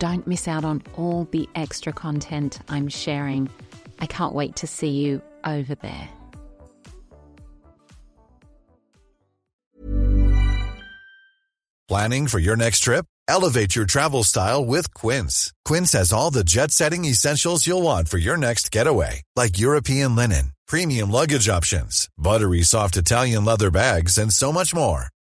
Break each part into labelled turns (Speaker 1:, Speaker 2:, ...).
Speaker 1: Don't miss out on all the extra content I'm sharing. I can't wait to see you over there.
Speaker 2: Planning for your next trip? Elevate your travel style with Quince. Quince has all the jet setting essentials you'll want for your next getaway, like European linen, premium luggage options, buttery soft Italian leather bags, and so much more.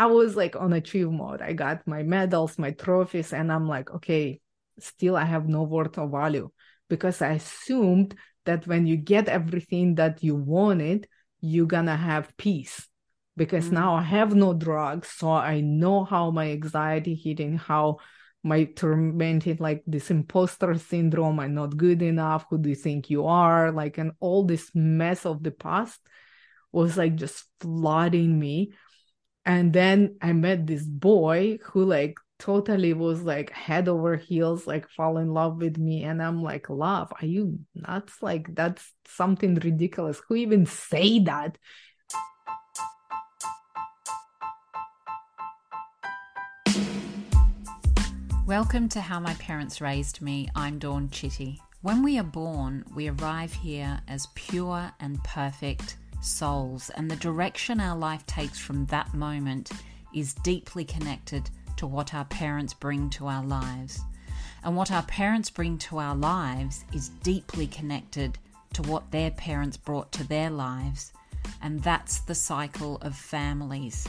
Speaker 3: I was like on achieve mode. I got my medals, my trophies, and I'm like, okay, still I have no worth of value because I assumed that when you get everything that you wanted, you're gonna have peace. Because
Speaker 4: Mm.
Speaker 3: now I have no drugs, so I know how my anxiety hitting, how my tormented like this imposter syndrome, I'm not good enough, who do you think you are? Like and all this mess of the past was like just flooding me and then i met this boy who like totally was like head over heels like fall in love with me and i'm like love are you nuts like that's something ridiculous who even say that
Speaker 1: Welcome to How My Parents Raised Me. I'm Dawn Chitty. When we are born, we arrive here as pure and perfect souls, and the direction our life takes from that moment is deeply connected to what our parents bring to our lives. And what our parents bring to our lives is deeply connected to what their parents brought to their lives. And that's the cycle of families.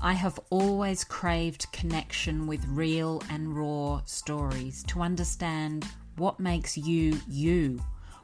Speaker 1: I have always craved connection with real and raw stories to understand what makes you you,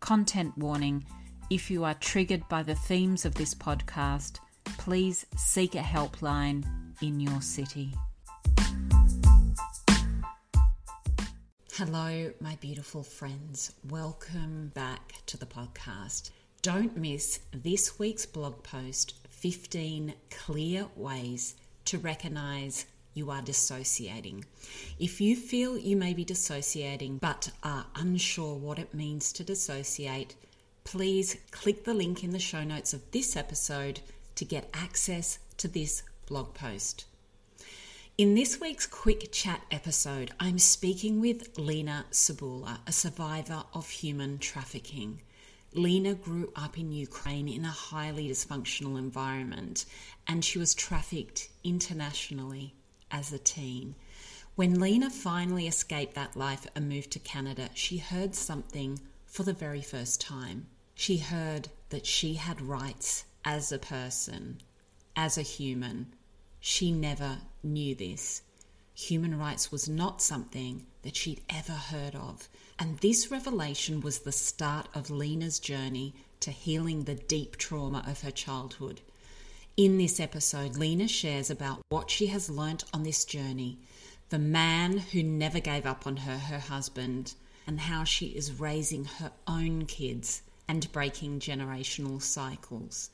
Speaker 1: Content warning if you are triggered by the themes of this podcast, please seek a helpline in your city.
Speaker 4: Hello, my beautiful friends. Welcome back to the podcast. Don't miss this week's blog post 15 clear ways to recognize you are dissociating. If you feel you may be dissociating but are unsure what it means to dissociate, please click the link in the show notes of this episode to get access to this blog post. In this week's quick chat episode, I'm speaking with Lena Cebula, a survivor of human trafficking. Lena grew up in Ukraine in a highly dysfunctional environment and she was trafficked internationally as a teen.
Speaker 1: When Lena finally escaped that life and moved to Canada, she heard something for the very first time. She heard that she had rights as a person, as a human. She never knew this. Human rights was not something that she'd ever heard of. And this revelation was the start of Lena's journey to healing the deep trauma of her childhood. In this episode, Lena shares about what she has learnt on this journey, the man who never gave up on her, her husband, and how she is raising her own kids and breaking generational cycles.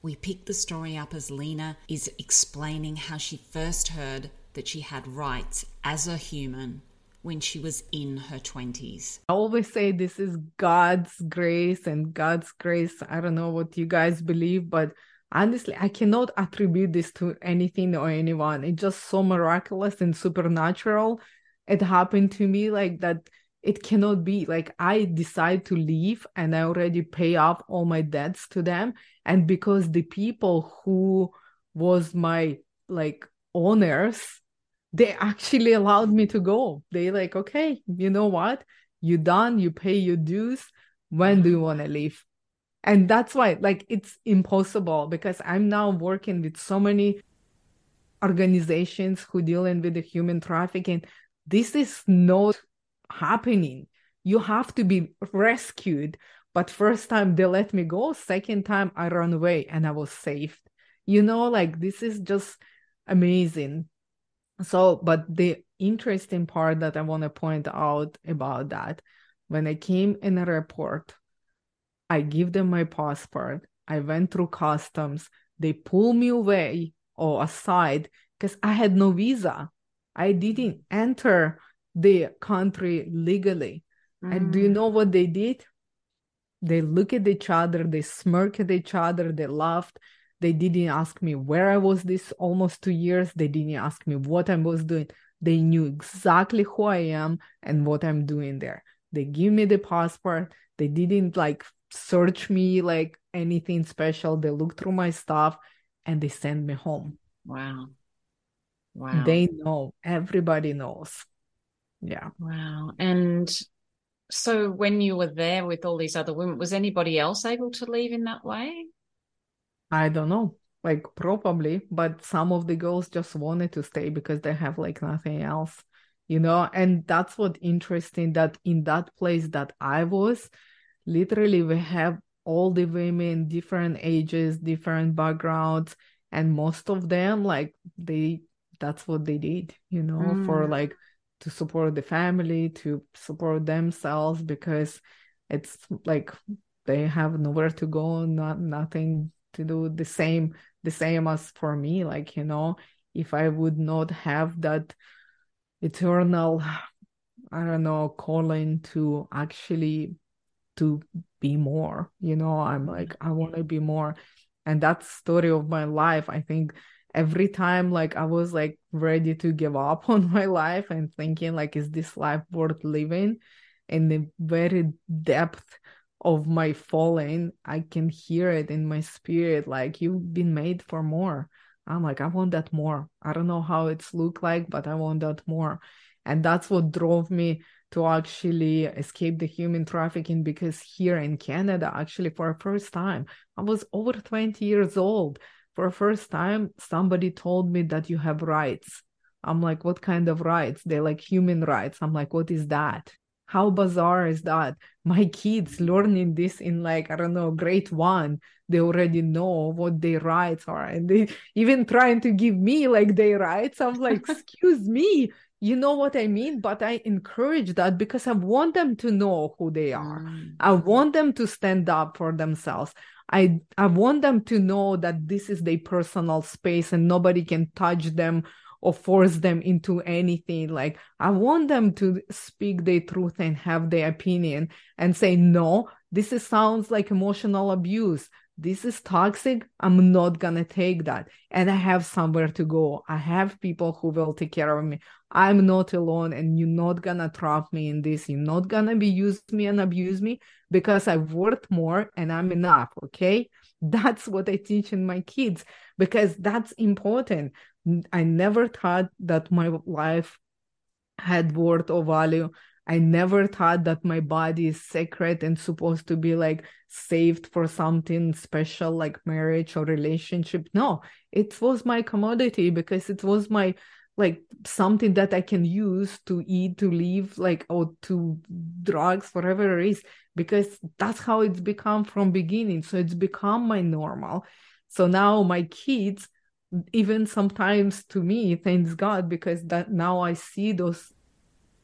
Speaker 1: We pick the story up as Lena is explaining how she first heard that she had rights as a human when she was in her 20s.
Speaker 3: I always say this is God's grace and God's grace. I don't know what you guys believe, but honestly, I cannot attribute this to anything or anyone. It's just so miraculous and supernatural. It happened to me like that. It cannot be like I decide to leave and I already pay off all my debts to them. And because the people who was my like owners they actually allowed me to go. They like, okay, you know what? You done, you pay your dues. When do you want to leave? And that's why, like, it's impossible because I'm now working with so many organizations who dealing with the human trafficking. This is not happening. You have to be rescued. But first time they let me go, second time I run away and I was saved. You know, like this is just amazing so but the interesting part that i want to point out about that when i came in a airport i give them my passport i went through customs they pull me away or aside because i had no visa i didn't enter the country legally mm. and do you mm. know what they did they look at each other they smirk at each other they laughed they didn't ask me where I was this almost two years. They didn't ask me what I was doing. They knew exactly who I am and what I'm doing there. They give me the passport. They didn't like search me like anything special. They look through my stuff and they send me home.
Speaker 4: Wow. Wow.
Speaker 3: They know. Everybody knows. Yeah.
Speaker 4: Wow. And so when you were there with all these other women, was anybody else able to leave in that way?
Speaker 3: I don't know, like probably, but some of the girls just wanted to stay because they have like nothing else, you know. And that's what interesting that in that place that I was, literally we have all the women, different ages, different backgrounds, and most of them like they that's what they did, you know, mm. for like to support the family, to support themselves because it's like they have nowhere to go, not nothing to do the same the same as for me like you know if i would not have that eternal i don't know calling to actually to be more you know? I'm mm-hmm. like i want to be more. And that's story of my life. I think every time like i was like ready to give up on my life and thinking like is this life worth living? In the very depth of my falling i can hear it in my spirit like you've been made for more. I'm like i want that more. I don't know how it's look like but i want that more. And that's what drove me to actually escape the human trafficking because here in canada actually for a first time i was over 20 years old. For a first time somebody told me that you have rights. I'm like what kind of rights? They're like human rights. I'm like what is that? How bizarre is that? My kids learning this in like i don't know grade one. They already know what their rights are. And they even trying to give me like their rights. I'm like excuse me you know what i mean but i encourage that because i want them to know who they are mm. i want them to stand up for themselves i i want them to know that this is their personal space and nobody can touch them or force them into anything. Like I want them to speak their truth and have their opinion and say, no, this is, sounds like emotional abuse. This is toxic. I'm not gonna take that. And I have somewhere to go. I have people who will take care of me. I'm not alone and you're not gonna trap me in this. You're not gonna be use me and abuse me because I'm worth more and I'm enough. Okay. That's what I teach in my kids because that's important. I never thought that my life had worth or value. I never thought that my body is sacred and supposed to be like saved for something special like marriage or relationship. No, it was my commodity because it was my like something that I can use to eat, to live, like or to drugs, whatever it is, because that's how it's become from beginning. So it's become my normal. So now my kids, even sometimes to me, thanks God, because that now I see those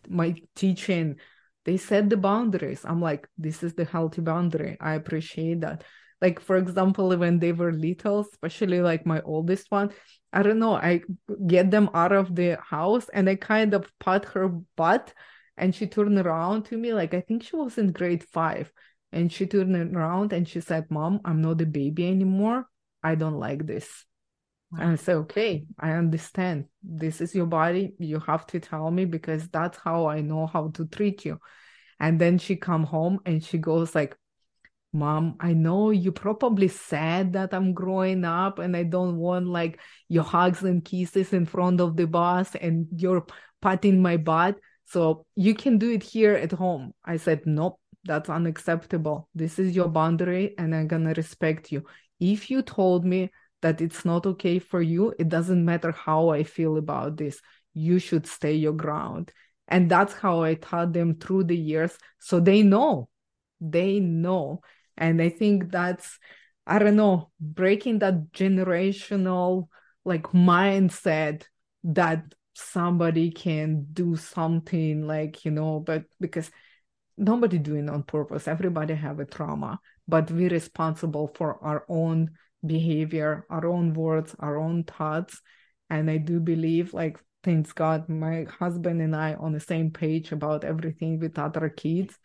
Speaker 3: my teaching, they set the boundaries. I'm like, this is the healthy boundary. I appreciate that. Like, for example, when they were little, especially like my oldest one, I don't know, I get them out of the house and I kind of pat her butt and she turned around to me, like I think she was in grade five. And she turned around and she said, Mom, I'm not a baby anymore. I don't like this. And I said, okay, I understand. This is your body. You have to tell me because that's how I know how to treat you. And then she come home and she goes like, Mom, I know you probably sad that I'm growing up and I don't want like your hugs and kisses in front of the boss and you're patting my butt. So you can do it here at home. I said, Nope, that's unacceptable. This is your boundary and I'm gonna respect you. If you told me that it's not okay for you, it doesn't matter how I feel about this. You should stay your ground. And that's how I taught them through the years. So they know, they know. And I think that's, I don't know, breaking that generational like mindset that somebody can do something like, you know, but because nobody doing on purpose, everybody have a trauma, but we're responsible for our own behavior, our own words, our own thoughts. And I do believe, like, thanks God, my husband and I on the same page about everything with other kids.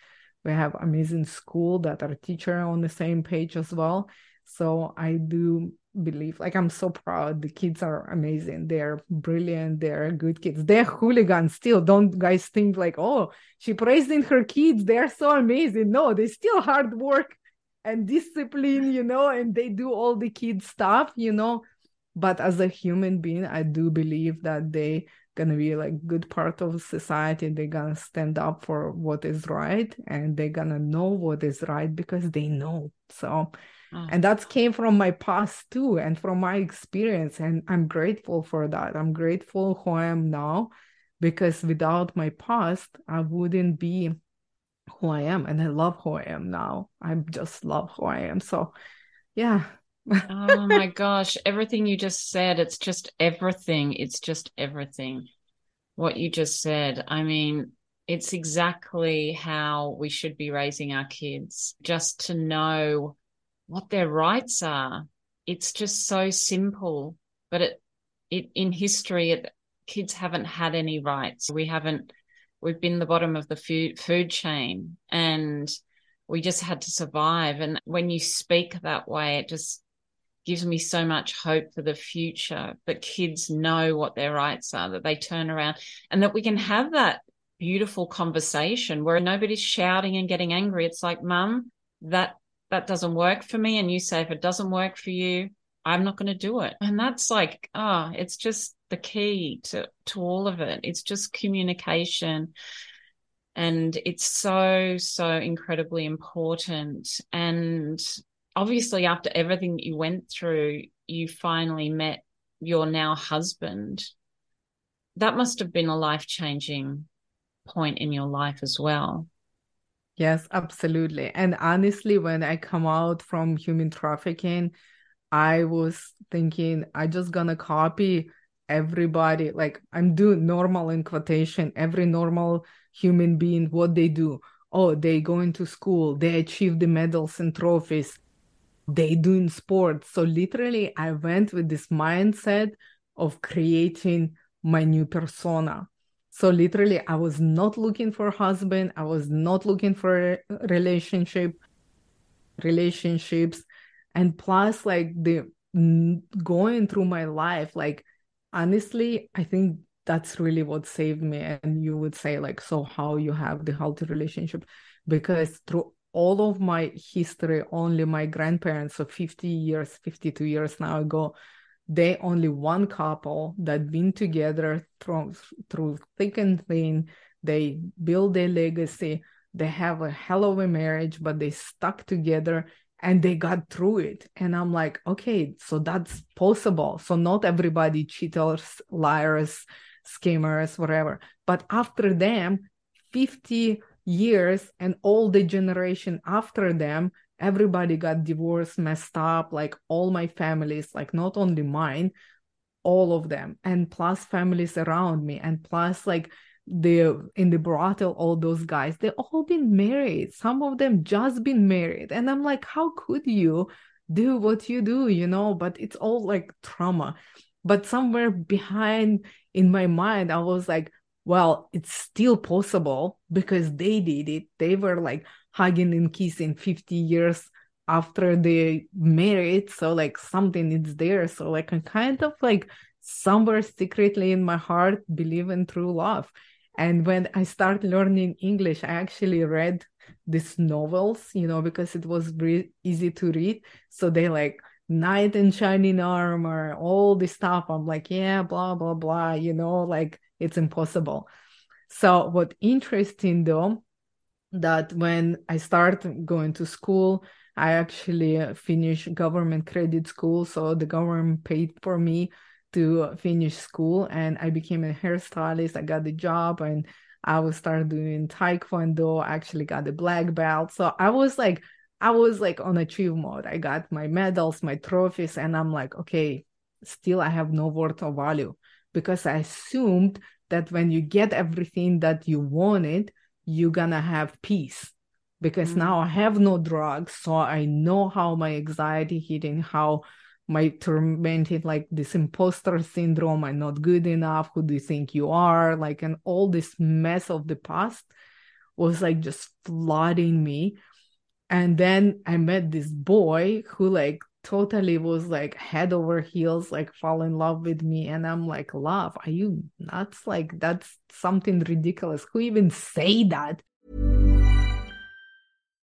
Speaker 3: We have amazing school that our teacher on the same page as well. So I do believe, like, I'm so proud. The kids are amazing. They're brilliant. They're good kids. They're hooligans still. Don't guys think like, oh, she praised in her kids. They're so amazing. No, they still hard work and discipline, you know, and they do all the kid stuff, you know. But as a human being, I do believe that they gonna be like good part of society. They're gonna stand up for what is right and they're gonna know what is right because they know. So oh. and that came from my past too and from my experience. And I'm grateful for that. I'm grateful who I am now because without my past, I wouldn't be who I am and I love who I am now. I just love who I am. So, yeah.
Speaker 4: oh my gosh, everything you just said, it's just everything. It's just everything. What you just said. I mean, it's exactly how we should be raising our kids just to know what their rights are. It's just so simple, but it, it in history, it, kids haven't had any rights. We haven't we've been the bottom of the food, food chain and we just had to survive. And when you speak that way, it just gives me so much hope for the future that kids know what their rights are, that they turn around and that we can have that beautiful conversation where nobody's shouting and getting angry. It's like, mum, that, that doesn't work for me. And you say, if it doesn't work for you, I'm not going to do it. And that's like, ah, oh, it's just the key to, to all of it. It's just communication. And it's so, so incredibly important. And obviously, after everything that you went through, you finally met your now husband. That must have been a life changing point in your life as well.
Speaker 3: Yes, absolutely. And honestly, when I come out from human trafficking, I was thinking I just gonna copy everybody like i'm doing normal in quotation every normal human being what they do. Oh they go into school they achieve the medals and trophies they do in sports. So literally i went with this mindset of creating my new persona. So literally i was not looking for husband i was not looking for a relationship relationships. And plus like the going through my life like honestly, I think that's really what saved me. And you would say, like, so how you have the healthy relationship? Because through all of my history, only my grandparents, so 50 years, 52 years now ago, they only one couple that been together through through thick and thin they build their legacy they have a hell of a marriage but they stuck together and they got through it. And i'm like okay so that's possible. So not everybody cheaters liars schemers whatever. But after them 50 years and all the generation after them everybody got divorced messed up like all my families like not only mine all of them. And plus families around me. And plus like the in the brothel all those guys they all been married. Some of them just been married. And i'm like how could you do what you do you know? But it's all like trauma. But somewhere behind in my mind i was like well it's still possible because they did it. They were like hugging and kissing 50 years after they married. So like something is there. So like i kind of like somewhere secretly in my heart believe in true love. And when i started learning english i actually read these novels you know because it was very easy to read. So they like knight in shining armor all this stuff. I'm like yeah blah blah blah you know like it's impossible. So what interesting though that when I started going to school, I actually finished government credit school. So the government paid for me to finish school and I became a hairstylist. I got the job and I was start doing taekwondo. I actually got the black belt. So I was like, I was like on achieve mode. I got my medals, my trophies, and I'm like, okay, still I have no worth of value because I assumed that when you get everything that you wanted, you're gonna have peace because mm-hmm. now I have no drugs, so I know how my anxiety hitting, how my tormented like this imposter syndrome, I'm not good enough, who do you think you are? Like and all this mess of the past was like just flooding me. And then I met this boy who like totally was like head over heels, like fall in love with me. And I'm like, love, are you nuts? Like that's something ridiculous. Who even say that?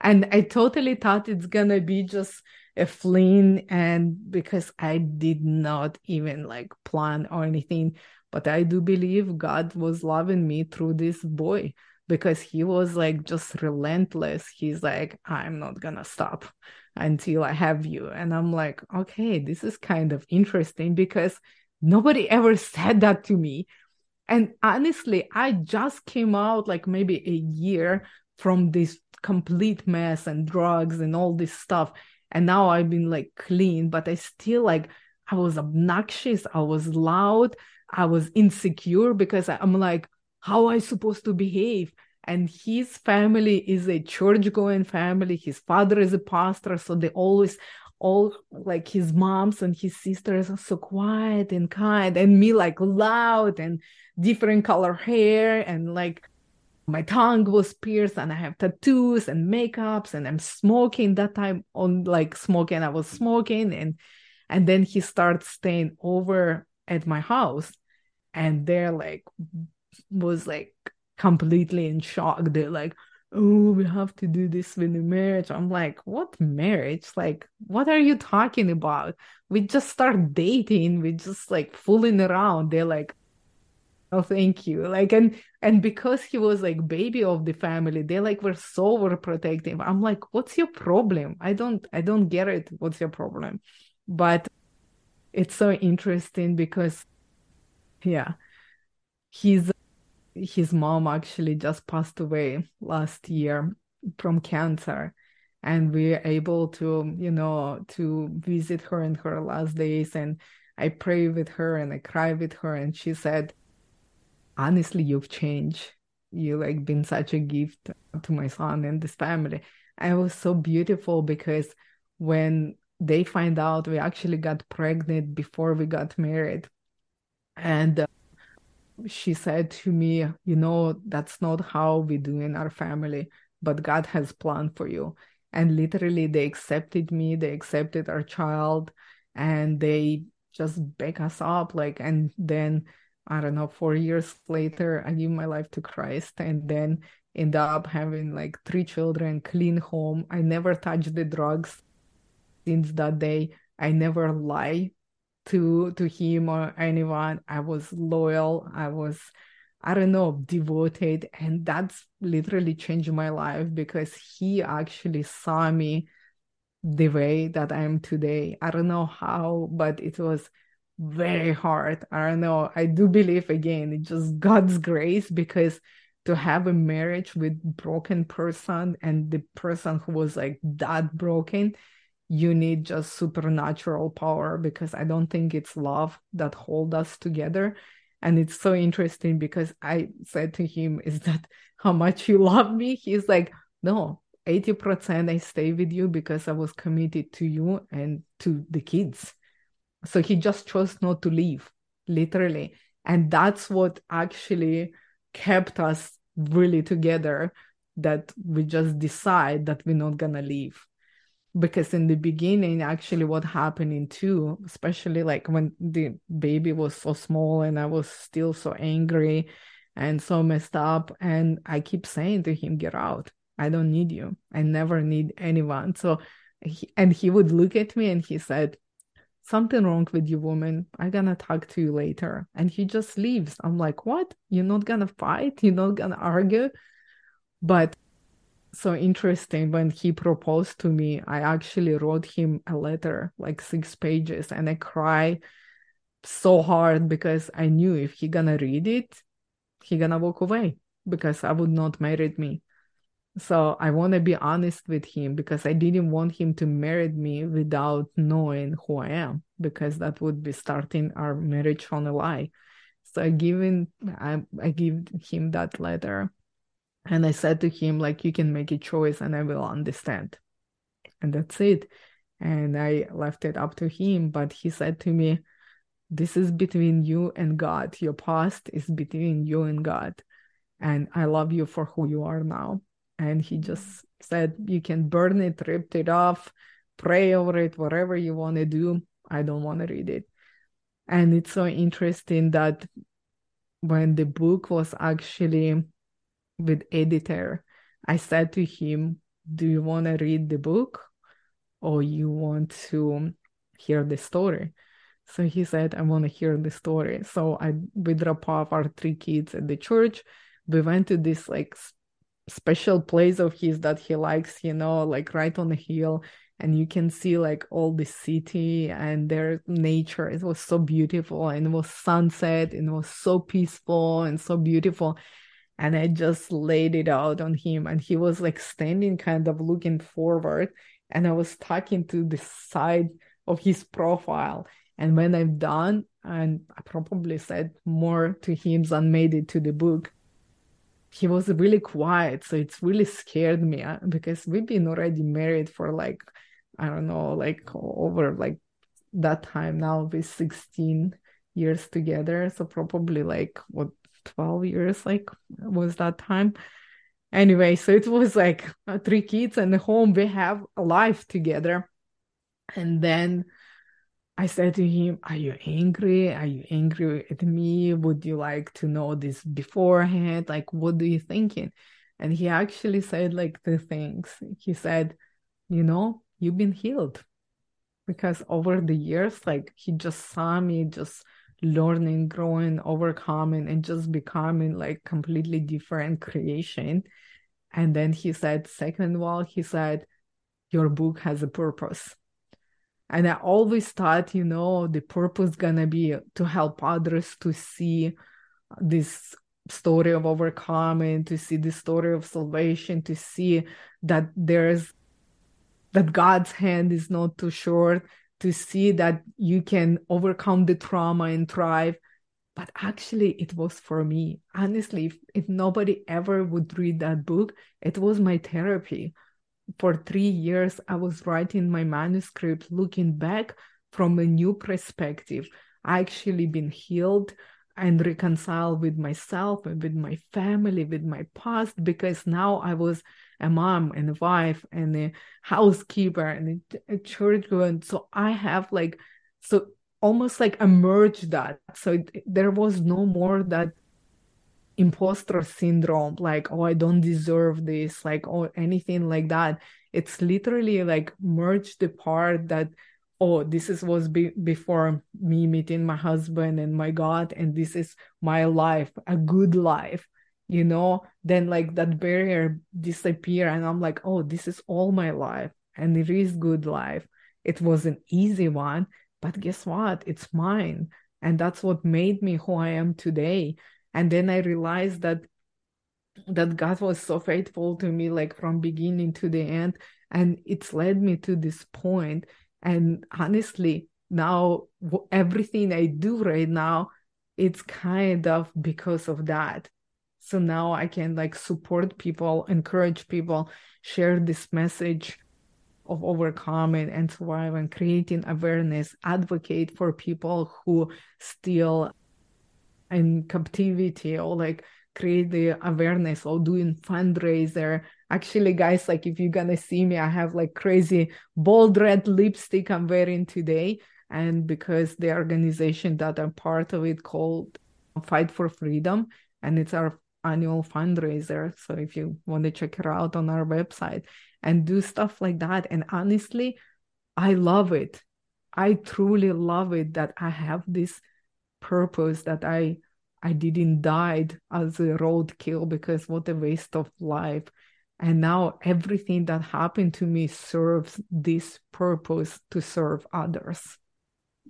Speaker 3: And I totally thought it's gonna be just a fling and because I did not even like plan or anything. But I do believe God was loving me through this boy because he was like just relentless. He's like, I'm not gonna stop until I have you. And I'm like, okay, this is kind of interesting because nobody ever said that to me. And honestly, I just came out like maybe a year from this complete mess and drugs and all this stuff. And now i've been like clean but i still like i was obnoxious i was loud i was insecure because i'm like how i supposed to behave? And his family is a church going family. His father is a pastor so they always all like his moms and his sisters are so quiet and kind and me like loud and different color hair and like my tongue was pierced and I have tattoos and makeups and I'm smoking that time on like smoking I was smoking and and then he starts staying over at my house and they're like was like completely in shock. They're like oh we have to do this with the marriage. I'm like what marriage? Like what are you talking about? We just start dating. We just like fooling around. They're like oh thank you. Like and and because he was like baby of the family they like were so overprotective. I'm like what's your problem? I don't i don't get it. What's your problem? But it's so interesting because yeah his his mom actually just passed away last year from cancer. And we are able to you know to visit her in her last days. And i pray with her and i cry with her. And she said honestly you've changed. You like been such a gift to my son and this family. It was so beautiful because when they find out we actually got pregnant before we got married and uh, she said to me you know that's not how we do in our family but god has planned for you. And literally they accepted me they accepted our child and they just back us up like and then i don't know four years later i give my life to christ and then end up having like three children clean home i never touched the drugs since that day i never lie to to him or anyone i was loyal i was I don't know, devoted. And that's literally changed my life because he actually saw me the way that I am today. I don't know how, but it was very hard. I don't know. I do believe again, it's just God's grace because to have a marriage with broken person and the person who was like that broken, you need just supernatural power because I don't think it's love that hold us together and it's so interesting because i said to him is that how much you love me he's like no 80% i stay with you because i was committed to you and to the kids so he just chose not to leave literally. And that's what actually kept us really together that we just decide that we're not gonna leave. Because in the beginning actually what happened in two especially like when the baby was so small and i was still so angry and so messed up and i keep saying to him get out. I don't need you. I never need anyone. So he, and he would look at me and he said something wrong with you woman. I'm gonna talk to you later. And he just leaves. I'm like what? You're not gonna fight? You're not gonna argue? But so interesting when he proposed to me i actually wrote him a letter like six pages and i cry so hard because i knew if he gonna read it he gonna walk away because i would not marry me so i want to be honest with him because i didn't want him to marry me without knowing who i am because that would be starting our marriage on a lie so i given i, I give him that letter and I said to him, like, you can make a choice and I will understand. And that's it. And I left it up to him. But he said to me, this is between you and God. Your past is between you and God. And I love you for who you are now. And he just said, you can burn it, rip it off, pray over it, whatever you want to do. I don't want to read it. And it's so interesting that when the book was actually with editor, I said to him, "Do you want to read the book, or you want to hear the story?" So he said, "I want to hear the story." So I we drop off our three kids at the church. We went to this like special place of his that he likes, you know, like right on the hill and you can see like all the city and their nature. It was so beautiful and it was sunset and it was so peaceful and so beautiful and I just laid it out on him and he was like standing kind of looking forward and I was talking to the side of his profile and when I'm done and I probably said more to him than made it to the book he was really quiet so it's really scared me uh, because we've been already married for like I don't know like over like that time now we 16 years together so probably like what 12 years like was that time. Anyway so it was like three kids and the home. We have a life together. And then i said to him are you angry? Are you angry at me? Would you like to know this beforehand? Like what do you thinking? And he actually said like the things. He said you know you've been healed. Because over the years like he just saw me just learning, growing, overcoming, and just becoming like completely different creation. And then he said, second of all, he said, your book has a purpose. And I always thought, you know, the purpose gonna be to help others to see this story of overcoming, to see the story of salvation, to see that there's that God's hand is not too short, to see that you can overcome the trauma and thrive. But actually, it was for me. Honestly, if, if nobody ever would read that book, it was my therapy. For three years, I was writing my manuscript, looking back from a new perspective. I actually been healed and reconciled with myself and with my family, with my past, because now I was a mom and a wife and a housekeeper and a, a church going. So I have like, so almost like emerged that. So there was no more that imposter syndrome, like, oh, I don't deserve this, like, or oh, anything like that. It's literally like merge the part that oh this is was be- before me meeting my husband and my god and this is my life a good life you know? Then like that barrier disappear and i'm like oh this is all my life and it is good life. It was an easy one but guess what? It's mine and that's what made me who i am today and then i realized that that god was so faithful to me like from beginning to the end. And it's led me to this point. And honestly now everything i do right now it's kind of because of that. So now i can like support people encourage people share this message of overcoming and survive and creating awareness advocate for people who still in captivity or like create the awareness or doing fundraiser. Actually guys like if you're gonna see me i have like crazy bold red lipstick i'm wearing today and because the organization that i'm part of it called fight for freedom and it's our annual fundraiser. So if you want to check it out on our website and do stuff like that. And honestly i love it. I truly love it that i have this purpose that i i didn't died as a roadkill because what a waste of life. And now everything that happened to me serves this purpose to serve others.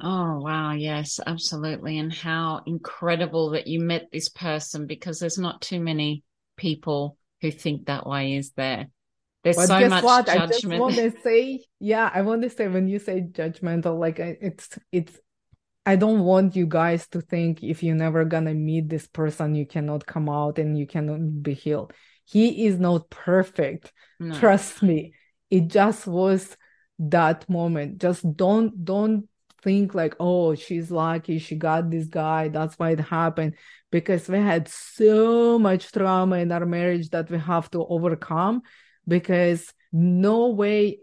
Speaker 4: Oh wow. Yes absolutely. And how incredible that you met this person because there's not too many people who think that way is there? There's but so much what? judgment. I just
Speaker 3: want to say, yeah, I want to say when you say judgmental, like it's it's I don't want you guys to think if you're never gonna meet this person, you cannot come out and you cannot be healed. He is not perfect. No. Trust me. It just was that moment. Just don't don't think like, oh, she's lucky, she got this guy, that's why it happened. Because we had so much trauma in our marriage that we have to overcome. Because no way,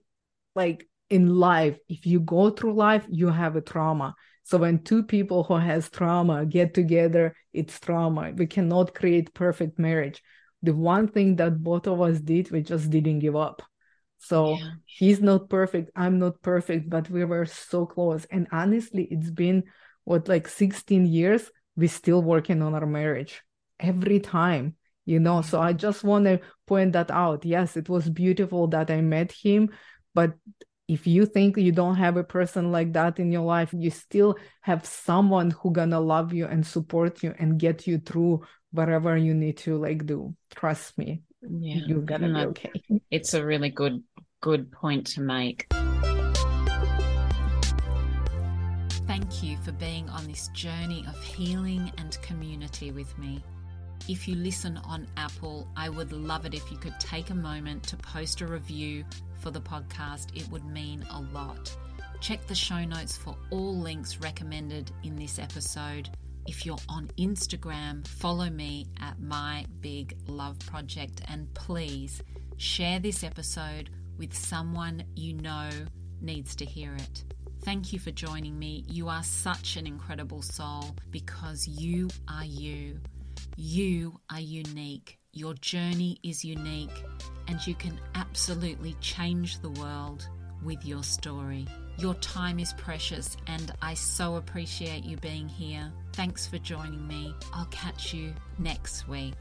Speaker 3: like in life, if you go through life, you have a trauma. So when two people who has trauma get together, it's trauma. We cannot create perfect marriage the one thing that both of us did, we just didn't give up. So yeah. he's not perfect, I'm not perfect, but we were so close. And honestly, it's been what like 16 years, we're still working on our marriage every time, you know. So I just want to point that out. Yes, it was beautiful that I met him, but if you think you don't have a person like that in your life you still have someone who gonna love you and support you and get you through whatever you need to like do. Trust me yeah you're gonna be okay.
Speaker 4: it's a really good good point to make. Thank you for being on this journey of healing and community with me if you listen on Apple, I would love it if you could take a moment to post a review for the podcast. It would mean a lot. Check the show notes for all links recommended in this episode. If you're on Instagram, follow me at My Big Love Project and please share this episode with someone you know needs to hear it. Thank you for joining me. You are such an incredible soul because you are you. You are unique. Your journey is unique, and you can absolutely change the world
Speaker 1: with your story. Your time is precious, and I so appreciate you being here. Thanks for joining me. I'll catch you next week.